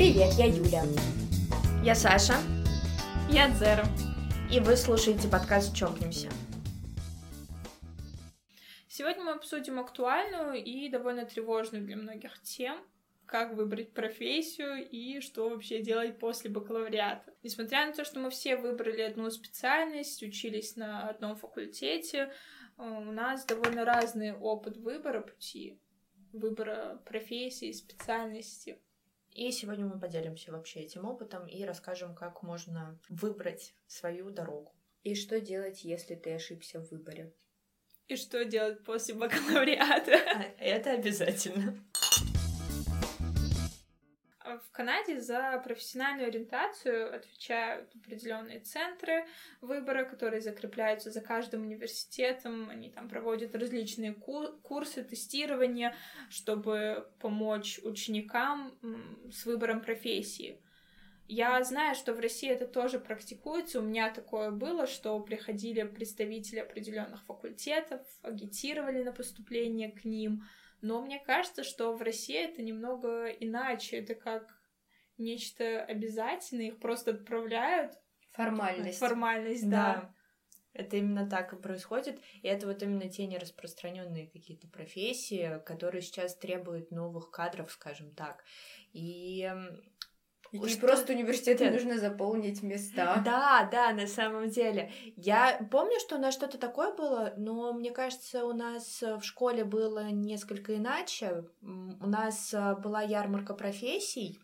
Привет, я Юля. Я Саша. Я Дзера. И вы слушаете подкаст «Чокнемся». Сегодня мы обсудим актуальную и довольно тревожную для многих тем, как выбрать профессию и что вообще делать после бакалавриата. Несмотря на то, что мы все выбрали одну специальность, учились на одном факультете, э, у нас довольно разный опыт выбора пути, выбора профессии, специальности. И сегодня мы поделимся вообще этим опытом и расскажем, как можно выбрать свою дорогу. И что делать, если ты ошибся в выборе? И что делать после бакалавриата? Это обязательно. В Канаде за профессиональную ориентацию отвечают определенные центры выбора, которые закрепляются за каждым университетом. Они там проводят различные курсы тестирования, чтобы помочь ученикам с выбором профессии. Я знаю, что в России это тоже практикуется. У меня такое было, что приходили представители определенных факультетов, агитировали на поступление к ним — но мне кажется, что в России это немного иначе. Это как нечто обязательное, их просто отправляют. Формальность. Формальность, да. да. Это именно так и происходит. И это вот именно те нераспространенные какие-то профессии, которые сейчас требуют новых кадров, скажем так. И и что... просто университету Нет. нужно заполнить места. Да, да, на самом деле. Я помню, что у нас что-то такое было, но мне кажется, у нас в школе было несколько иначе. У нас э, была ярмарка профессий,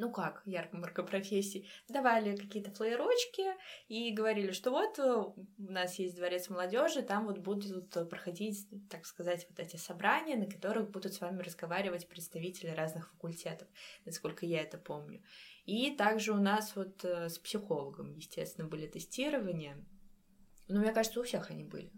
ну как, ярмарка профессий, давали какие-то флеерочки и говорили, что вот э, у нас есть дворец молодежи, там вот будут проходить, так сказать, вот эти собрания, на которых будут с вами разговаривать представители разных факультетов, насколько я это помню. И также у нас вот э, с психологом, естественно, были тестирования. Но мне кажется, у всех они были.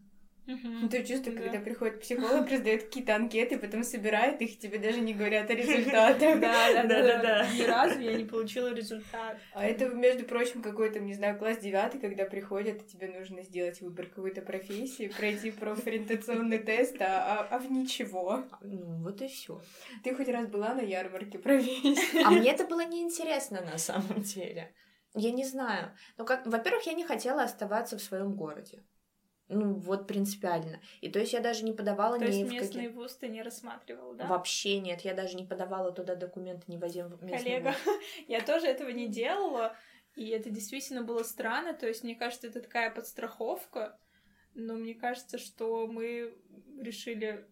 Угу. То чувство, да. когда приходит психолог, раздает какие-то анкеты, потом собирает их, тебе даже не говорят о результатах. Да, да, да, да. Ни разу я не получила результат. А это, между прочим, какой-то, не знаю, класс девятый, когда приходят, и тебе нужно сделать выбор какой-то профессии, пройти профориентационный тест, а, а, а в ничего. Ну, вот и все. Ты хоть раз была на ярмарке профессии? А мне это было неинтересно на самом деле. Я не знаю. Ну, как, во-первых, я не хотела оставаться в своем городе. Ну, вот принципиально. И то есть я даже не подавала то ни есть местный какие... вуз ты не рассматривала, да? Вообще нет, я даже не подавала туда документы, не возим местный Коллега, я тоже этого не делала, и это действительно было странно, то есть мне кажется, это такая подстраховка, но мне кажется, что мы решили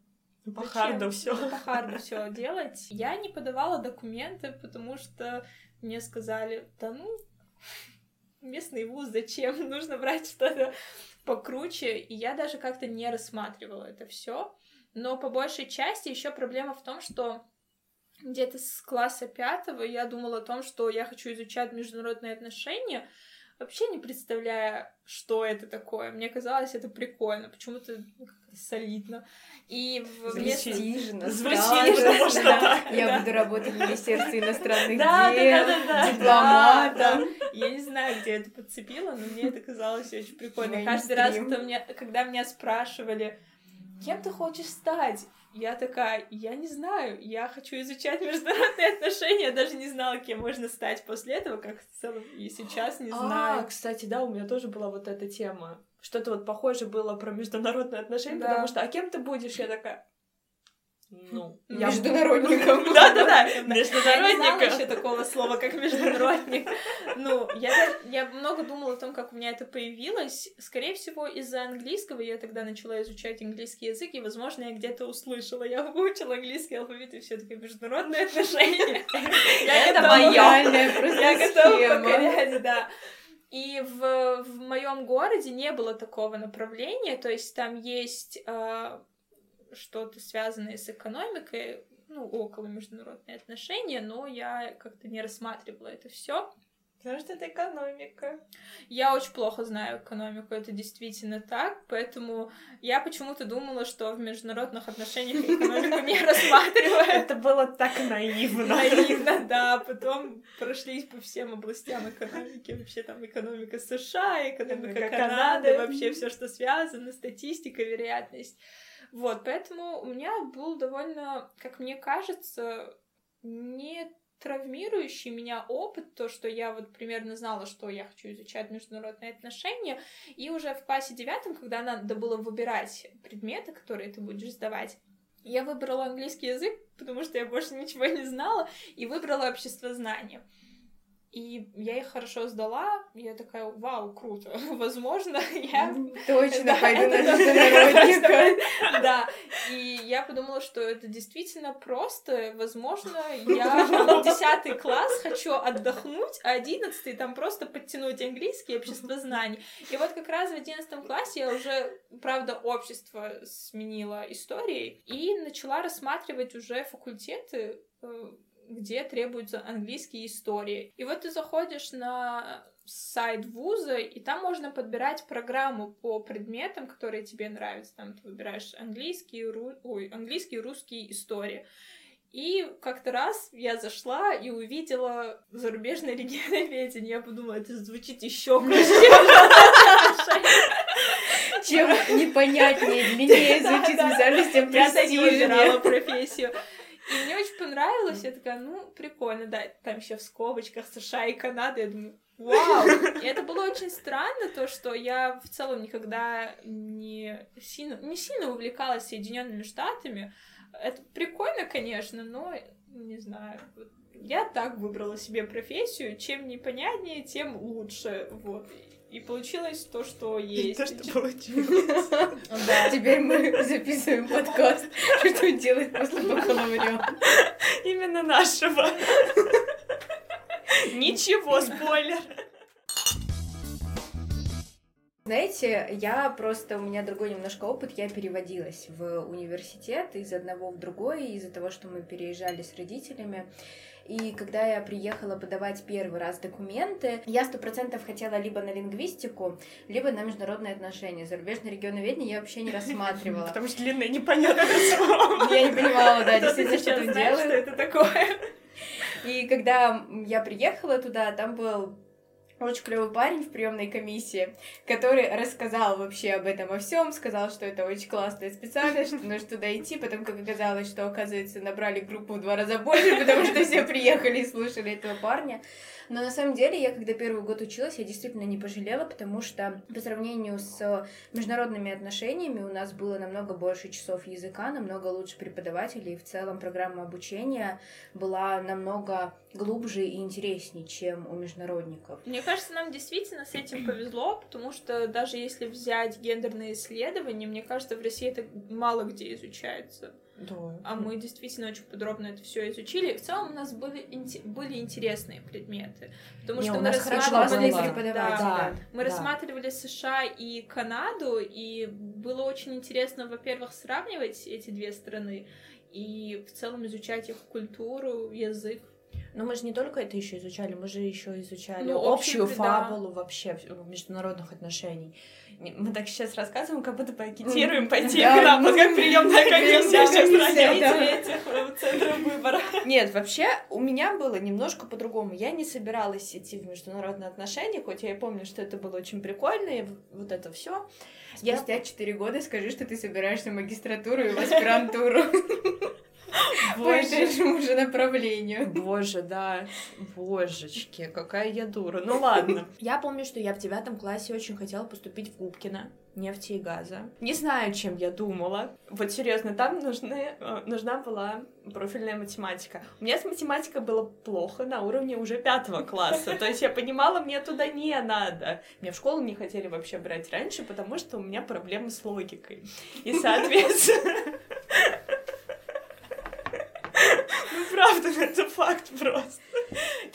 по харду все. По харду все делать. Я не подавала документы, потому что мне сказали, да ну, местный вуз, зачем? Нужно брать что-то покруче, и я даже как-то не рассматривала это все. Но по большей части еще проблема в том, что где-то с класса пятого я думала о том, что я хочу изучать международные отношения, вообще не представляя, что это такое. Мне казалось, это прикольно, почему-то солидно. И в Престижно, звучит, да, Я буду работать в Министерстве иностранных дел, дипломатом. Я не знаю, где это подцепила, но мне это казалось очень прикольно. Каждый раз, когда меня спрашивали, кем ты хочешь стать? Я такая, я не знаю, я хочу изучать международные отношения, я даже не знала, кем можно стать после этого, как в целом и сейчас не знаю. А, кстати, да, у меня тоже была вот эта тема. Что-то вот похоже было про международные отношения, да. потому что, а кем ты будешь? Я такая, ну, международником. Да, да, да, международником. Я еще такого слова, как международник. Ну, я, я много думала о том, как у меня это появилось. Скорее всего, из-за английского я тогда начала изучать английский язык, и, возможно, я где-то услышала. Я выучила английский алфавит, и все таки международные отношения. Это моя Я готова покорять, да. И в, в моем городе не было такого направления, то есть там есть э, что-то связанное с экономикой, ну, около международные отношения, но я как-то не рассматривала это все. Потому что это экономика. Я очень плохо знаю экономику, это действительно так, поэтому я почему-то думала, что в международных отношениях экономику не рассматривают. Это было так наивно. Наивно, да. Потом прошлись по всем областям экономики, вообще там экономика США, экономика Канады, вообще все, что связано, статистика, вероятность. Вот, поэтому у меня был довольно, как мне кажется, не травмирующий меня опыт, то, что я вот примерно знала, что я хочу изучать международные отношения, и уже в классе девятом, когда надо было выбирать предметы, которые ты будешь сдавать, я выбрала английский язык, потому что я больше ничего не знала, и выбрала общество знания. И я их хорошо сдала, и я такая, вау, круто, возможно, я... Точно пойду на международника. Да, и я подумала, что это действительно просто, возможно, я в 10 класс хочу отдохнуть, а 11 там просто подтянуть английский, общество знаний. И вот как раз в 11 классе я уже, правда, общество сменила историей и начала рассматривать уже факультеты э, где требуются английские истории. И вот ты заходишь на сайт вуза, и там можно подбирать программу по предметам, которые тебе нравятся. Там ты выбираешь английский, ру... Ой, английский, русский, история. И как-то раз я зашла и увидела зарубежное регионоведение. Я подумала, это звучит еще круче. Чем непонятнее, длиннее звучит специальность, тем. Я профессию. Понравилось, я такая, ну, прикольно, да, там еще в скобочках США и Канада, я думаю, вау! И это было очень странно, то, что я в целом никогда не сильно, не сильно увлекалась Соединенными Штатами. Это прикольно, конечно, но не знаю, я так выбрала себе профессию, чем непонятнее, тем лучше, вот. И получилось то, что есть. То, что получилось. Да. Теперь мы записываем подкаст, что делать после бакалавриата. Именно нашего. Ничего, спойлер. Знаете, я просто, у меня другой немножко опыт, я переводилась в университет из одного в другой, из-за того, что мы переезжали с родителями. И когда я приехала подавать первый раз документы, я сто процентов хотела либо на лингвистику, либо на международные отношения. Зарубежное регионоведение я вообще не рассматривала. Потому что длинное непонятно слово. Я не понимала, да, действительно, что там делают. что это такое. И когда я приехала туда, там был очень клевый парень в приемной комиссии, который рассказал вообще об этом во всем, сказал, что это очень классная специальность, что нужно туда идти, потом, как оказалось, что, оказывается, набрали группу в два раза больше, потому что все приехали и слушали этого парня. Но на самом деле я, когда первый год училась, я действительно не пожалела, потому что по сравнению с международными отношениями у нас было намного больше часов языка, намного лучше преподавателей, и в целом программа обучения была намного глубже и интереснее, чем у международников. Мне кажется, нам действительно с этим повезло, потому что даже если взять гендерные исследования, мне кажется, в России это мало где изучается. Да. А мы действительно очень подробно это все изучили. И в целом у нас были, были интересные предметы. Потому Не, что мы рассматривали, да, да, мы да. рассматривали США и Канаду, и было очень интересно, во-первых, сравнивать эти две страны, и в целом изучать их культуру, язык. Но мы же не только это еще изучали, мы же еще изучали Ну, общую да. фабулу вообще международных отношений. Мы так сейчас рассказываем, как будто бы агитируем пойти Да, к нам, вот ну, как приемная комиссия сейчас да. э, центров выбора. Нет, вообще у меня было немножко по-другому. Я не собиралась идти в международные отношения, хоть я и помню, что это было очень прикольно, и вот это все. Спустя четыре года скажи, что ты собираешься в магистратуру и в аспирантуру по этому же направлению. Боже, да. Божечки, какая я дура. Ну ладно. Я помню, что я в девятом классе очень хотела поступить в Губкино нефти и газа. Не знаю, чем я думала. Вот серьезно, там нужны, э, нужна была профильная математика. У меня с математикой было плохо на уровне уже пятого класса. То есть я понимала, мне туда не надо. Меня в школу не хотели вообще брать раньше, потому что у меня проблемы с логикой. И, соответственно... Ну, правда, это факт просто.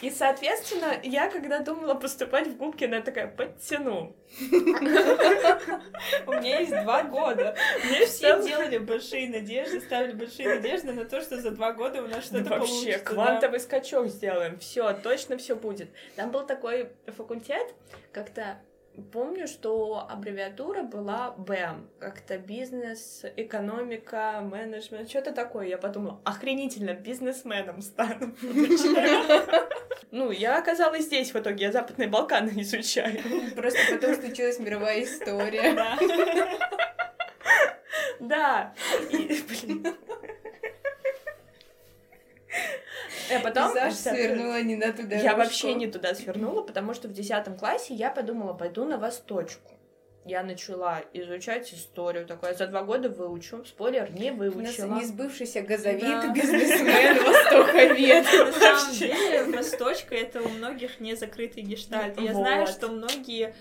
И, соответственно, я, когда думала поступать в Губкино, я такая, подтяну. У меня есть два года. Мне все делали большие надежды, ставили большие надежды на то, что за два года у нас что-то вообще, получится. да. квантовый скачок сделаем. Все, точно все будет. Там был такой факультет, как-то помню, что аббревиатура была БЭМ, как-то бизнес, экономика, менеджмент, что-то такое. Я подумала, охренительно, бизнесменом стану. Ну, я оказалась здесь в итоге, я Западные Балканы изучаю. Просто потом случилась мировая история. Да. Да. И, блин. А потом... Саша свернула не на туда. Я вообще не туда свернула, потому что в 10 классе я подумала, пойду на Восточку. Я начала изучать историю. Такое за два года выучу. Спойлер, не У выучила. нас несбывшийся газовик, Да. бизнесмен, востоковед. На самом деле, Восточка — это у многих не закрытый гештальт. Я знаю, что многие,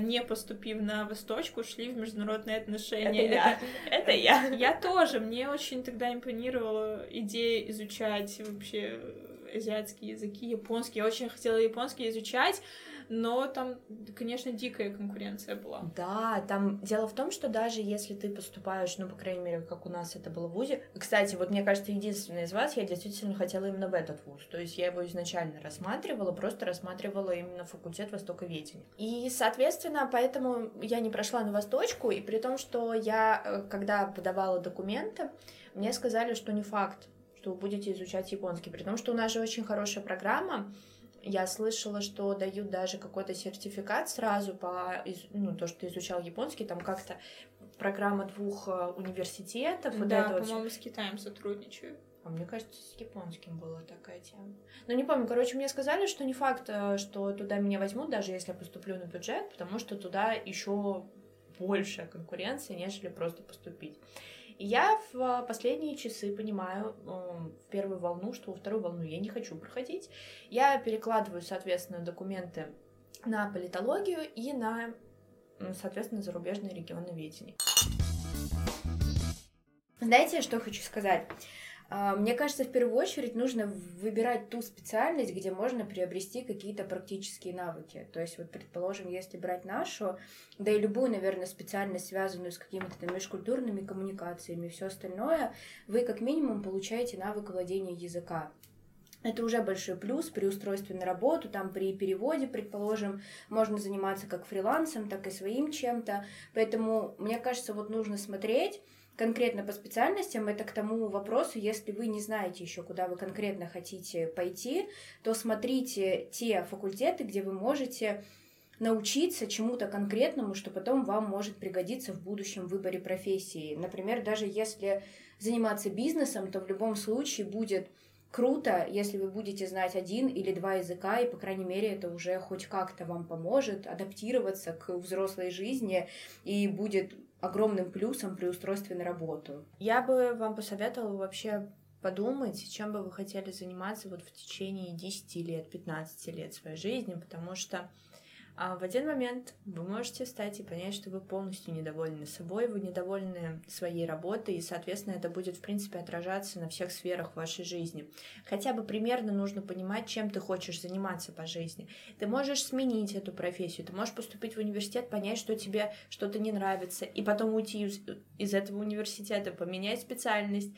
не поступив на Восточку, шли в международные отношения. Это я. Это я. Я тоже. Мне очень тогда импонировала идея изучать вообще азиатские языки, японский. Я очень хотела японский изучать, но там, конечно, дикая конкуренция была. Да, там дело в том, что даже если ты поступаешь, ну, по крайней мере, как у нас это было в ВУЗе. Кстати, вот мне кажется, единственная из вас, я действительно хотела именно в этот ВУЗ. То есть я его изначально рассматривала, просто рассматривала именно факультет востоковедения. И, соответственно, поэтому я не прошла на Восточку, и при том, что я, э, когда подавала документы, мне сказали, что не факт, что вы будете изучать японский, при том, что у нас же очень хорошая программа, я слышала, что дают даже какой-то сертификат сразу по ну, то, что ты изучал японский, там как-то программа двух э, университетов, вот да, вот. по-моему, с Китаем сотрудничаю. А мне кажется, с японским была такая тема. Ну, не помню. Короче, мне сказали, что не факт, э, что туда меня возьмут, даже если я поступлю на бюджет, потому что туда еще большая конкуренция, нежели просто поступить. Я в последние часы понимаю, в первую волну, что во вторую волну я не хочу проходить. Я перекладываю, соответственно, документы на политологию и на, соответственно, зарубежное регионоведение. Знаете, что хочу сказать? А, Мне кажется, в первую очередь нужно выбирать ту специальность, где можно приобрести какие-то практические навыки. То есть, вот, предположим, если брать нашу, да и любую, наверное, специальность, связанную с какими-то межкультурными коммуникациями и все остальное, вы как минимум получаете навык владения языка. Это уже большой плюс при устройстве на работу, там при переводе, предположим, можно заниматься как фрилансом, так и своим чем-то. Поэтому, мне кажется, вот нужно смотреть, конкретно по специальностям, это к тому вопросу, если вы не знаете еще, куда вы конкретно хотите пойти, то смотрите те факультеты, где вы можете научиться чему-то конкретному, что потом вам может пригодиться в будущем выборе профессии. Например, даже если заниматься бизнесом, то в любом случае будет круто, если вы будете знать один или два языка, и, по крайней мере, это уже хоть как-то вам поможет адаптироваться к взрослой жизни и будет огромным плюсом при устройстве на работу. Я бы вам посоветовала вообще подумать, чем бы вы хотели заниматься вот в течение 10 лет, 15 лет своей жизни, потому что а, в один момент вы можете встать и понять, что вы полностью недовольны собой, вы недовольны своей работой, и, соответственно, это будет, в принципе, отражаться на всех сферах вашей жизни. Хотя бы примерно нужно понимать, чем ты хочешь заниматься по жизни. Ты можешь сменить эту профессию, ты можешь поступить в университет, понять, что тебе что-то не нравится, и потом уйти из, этого университета, поменять специальность,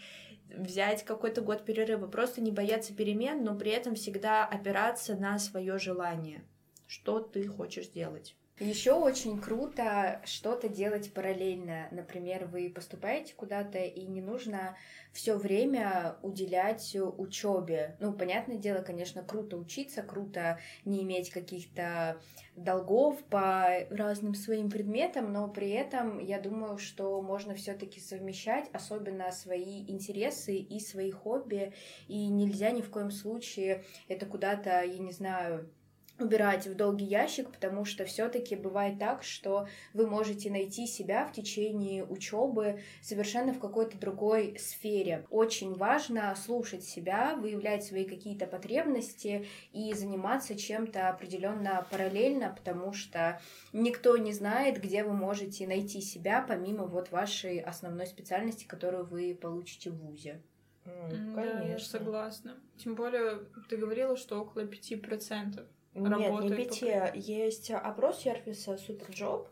взять какой-то год перерыва, просто не бояться перемен, но при этом всегда опираться на свое желание, что ты хочешь делать. Еще очень круто что-то делать параллельно. Например, вы поступаете куда-то, и не нужно все время уделять учебе. Ну, понятное дело, конечно, круто учиться, круто не иметь каких-то долгов по разным своим предметам, но при этом я думаю, что можно все-таки совмещать, особенно свои интересы и свои хобби, и нельзя ни в коем случае это куда-то, я не знаю, убирать в долгий ящик, потому что все-таки бывает так, что вы можете найти себя в течение учебы совершенно в какой-то другой сфере. Очень важно слушать себя, выявлять свои какие-то потребности и заниматься чем-то определенно параллельно, потому что никто не знает, где вы можете найти себя помимо вот вашей основной специальности, которую вы получите в ВУЗе. Ну, Да, я конечно. согласна. Тем более, ты говорила, что около 5%. Нет, не работает пяти. Есть опрос сервиса Superjob,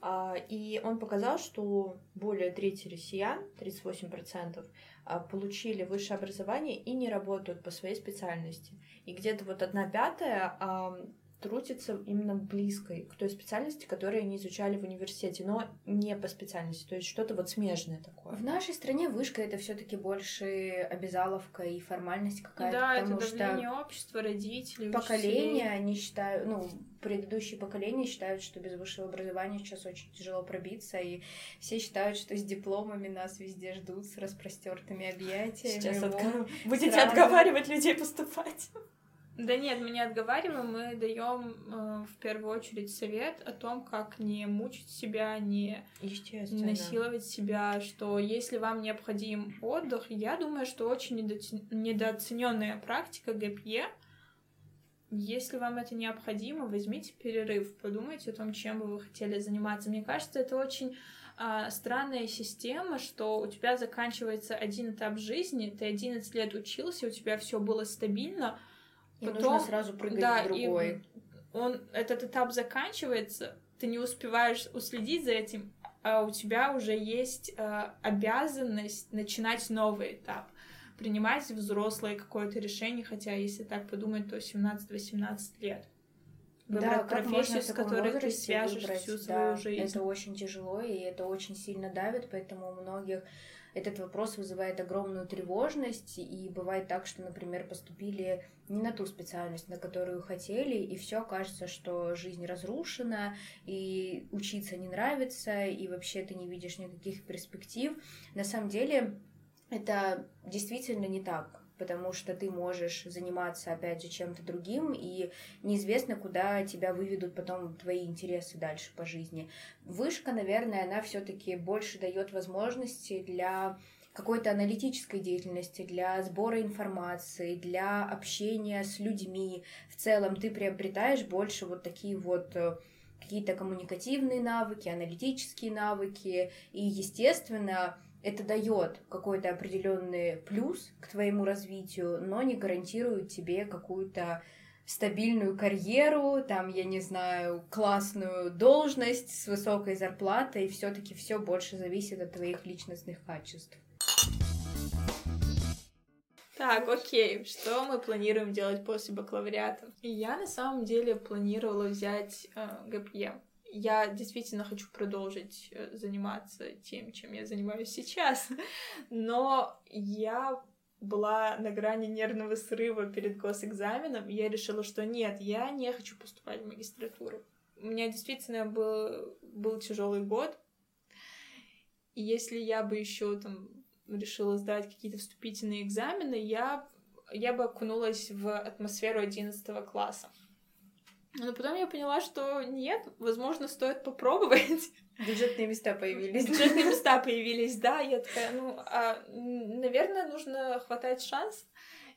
а, и он показал, что более трети россиян, 38%, а, получили высшее образование и не работают по своей специальности. И где-то вот одна пятая, а, трудятся именно близкой к той специальности, которую они изучали в университете, но не по специальности, то есть что-то вот смежное такое. В нашей стране вышка это все-таки больше обязаловка и формальность какая-то, Да, потому это что давление общества, родителей, поколения, они считают, ну, предыдущие поколения считают, что без высшего образования сейчас очень тяжело пробиться, и все считают, что с дипломами нас везде ждут с распростертыми объятиями. Сейчас отга- будете сразу. отговаривать людей поступать. Да нет, мы не отговариваем, мы даем э, в первую очередь совет о том, как не мучить себя, не насиловать себя, что если вам необходим отдых, я думаю, что очень недоте- недооцененная практика ГПЕ. Если вам это необходимо, возьмите перерыв, подумайте о том, чем бы вы хотели заниматься. Мне кажется, это очень а, странная система, что у тебя заканчивается один этап жизни, ты 11 лет учился, у тебя все было стабильно, И Потом- нужно сразу прыгать да, в другой. и он, этот этап заканчивается, ты не успеваешь уследить за этим, а у тебя уже есть э, обязанность начинать новый этап, принимать взрослое какое-то решение, хотя если так подумать, то 17-18 лет. Выбрать можно профессию, с которой ты свяжешь выбрать, всю да, свою жизнь. Это очень тяжело, и это очень сильно давит, поэтому у многих этот вопрос вызывает огромную тревожность, и бывает так, что, например, поступили не на ту специальность, на которую хотели, и все кажется, что жизнь разрушена, и учиться не нравится, и вообще ты не видишь никаких перспектив. На самом деле это действительно не так, потому что ты можешь заниматься, опять же, чем-то другим, и неизвестно, куда тебя выведут потом твои интересы дальше по жизни. Вышка, наверное, она все-таки больше дает возможности для какой-то аналитической деятельности, для сбора информации, для общения с людьми. В целом ты приобретаешь больше вот такие вот э, какие-то коммуникативные навыки, аналитические навыки, и, естественно, это дает какой-то определенный плюс к твоему развитию, но не гарантирует тебе какую-то стабильную карьеру, там, я не знаю, классную должность с высокой зарплатой, все-таки все больше зависит от твоих личностных качеств. Так, окей, что мы планируем делать после бакалавриата? Я на самом деле планировала взять э, ГПЕ. Я действительно хочу продолжить э, заниматься тем, чем я занимаюсь сейчас, но я была на грани нервного срыва перед госэкзаменом, и я решила, что нет, я не хочу поступать в магистратуру. У меня действительно был, был тяжелый год, и если я бы еще там решила сдать какие-то вступительные экзамены, я, я бы окунулась в атмосферу 11 класса. Но потом я поняла, что нет, возможно, стоит попробовать. Бюджетные места появились. Бюджетные места появились, да. Я такая, ну, а, наверное, нужно хватать шанс.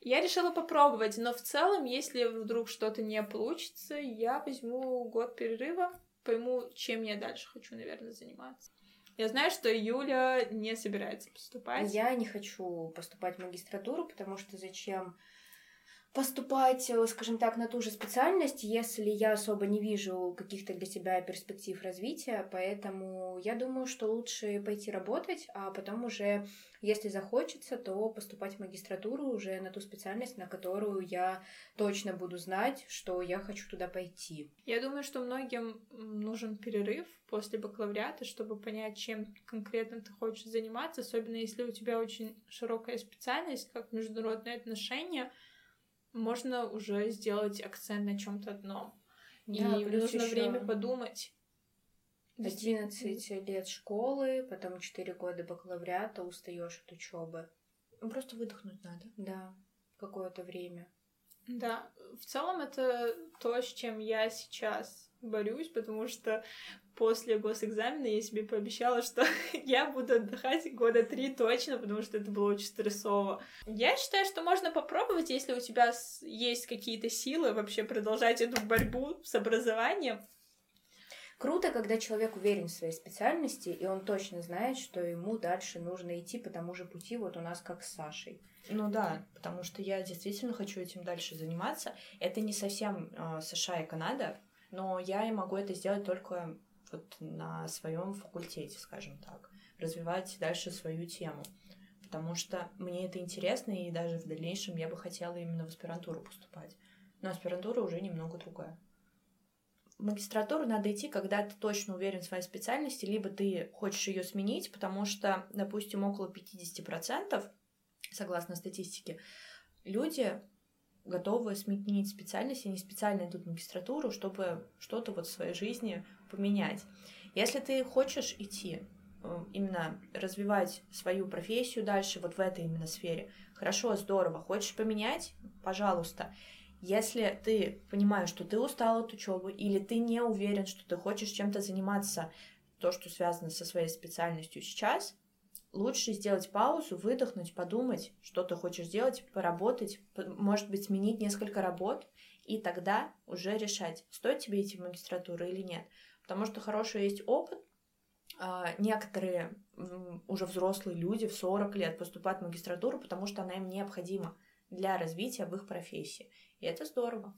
Я решила попробовать, но в целом, если вдруг что-то не получится, я возьму год перерыва, пойму, чем я дальше хочу, наверное, заниматься. Я знаю, что Юля не собирается поступать. Я не хочу поступать в магистратуру, потому что зачем поступать, э, скажем так, на ту же специальность, если я особо не вижу каких-то для себя перспектив развития, поэтому я думаю, что лучше пойти работать, а потом уже, если захочется, то поступать в магистратуру уже на ту специальность, на которую я точно буду знать, что я хочу туда пойти. Я думаю, что многим нужен перерыв после бакалавриата, чтобы понять, чем конкретно ты хочешь заниматься, особенно если у тебя очень широкая специальность, как международные отношения, можно уже сделать акцент на чем-то одном. Да, и плюс нужно ещё время подумать. 11 лет школы, потом 4 года бакалавриата, устаешь от учебы. Ну, Просто выдохнуть надо. Да, какое-то время. Да, в целом это то, с чем я сейчас борюсь, потому что после госэкзамена я себе пообещала, что я буду отдыхать года три точно, потому что это было очень стрессово. Я считаю, что можно попробовать, если у тебя есть какие-то силы вообще продолжать эту борьбу с образованием. Круто, когда человек уверен в своей специальности, и он точно знает, что ему дальше нужно идти по тому же пути, вот у нас как с Сашей. Ну да, потому что я действительно хочу этим дальше заниматься. Это не совсем э, США и Канада, но я и могу это сделать только вот на своем факультете, скажем так, развивать дальше свою тему. Потому что мне это интересно, и даже в дальнейшем я бы хотела именно в аспирантуру поступать. Но аспирантура уже немного другая. магистратуру надо идти, когда ты точно уверен в своей специальности, либо ты хочешь ее сменить, потому что, допустим, около 50%, согласно статистике, люди готовы сменить специальность, и не специально идут в магистратуру, чтобы что-то вот в своей жизни поменять. Если ты хочешь идти э, именно развивать свою профессию дальше, вот в этой именно сфере, хорошо, здорово, хочешь поменять, пожалуйста. Если ты понимаешь, что ты устал от учебы, или ты не уверен, что ты хочешь чем-то заниматься, то, что связано со своей специальностью сейчас, лучше сделать паузу, выдохнуть, подумать, что ты хочешь делать, поработать, может быть, сменить несколько работ, и тогда уже решать, стоит тебе идти в магистратуру или нет. Потому что хороший есть опыт. А, некоторые уже взрослые люди в 40 лет поступают в магистратуру, потому что она им необходима для развития в их профессии. И это здорово.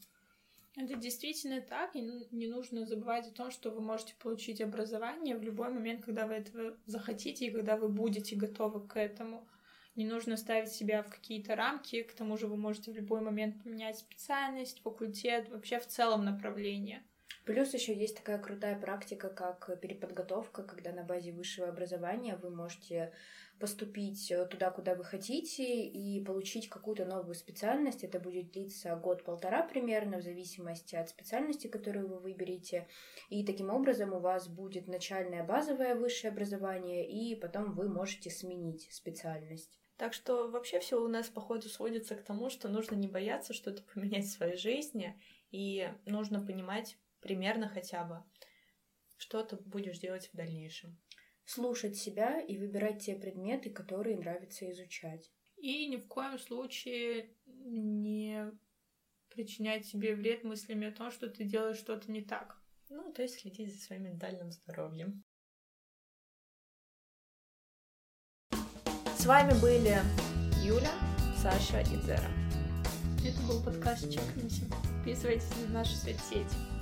Это действительно так, и не нужно забывать о том, что вы можете получить образование в любой момент, когда вы этого захотите и когда вы будете готовы к этому. Не нужно ставить себя в какие-то рамки, к тому же вы можете в любой момент поменять специальность, факультет, вообще в целом направление. Плюс еще есть такая крутая практика, как переподготовка, когда на базе высшего образования вы можете поступить э, туда, куда вы хотите, и получить какую-то новую специальность. Это будет длиться год-полтора примерно, в зависимости от специальности, которую вы выберете. И таким образом у вас будет начальное базовое высшее образование, и потом вы можете сменить специальность. Так что вообще все у нас, походу, сводится к тому, что нужно не бояться что-то поменять в своей жизни, и нужно понимать примерно хотя бы, что ты будешь делать в дальнейшем слушать себя и выбирать те предметы, которые нравится изучать. И ни в коем случае не причинять себе вред мыслями о том, что ты делаешь что-то не так. Ну, то есть следить за своим ментальным здоровьем. С вами были Юля, Саша и Зера. Это был подкаст «Чекнемся». Подписывайтесь на наши соцсети.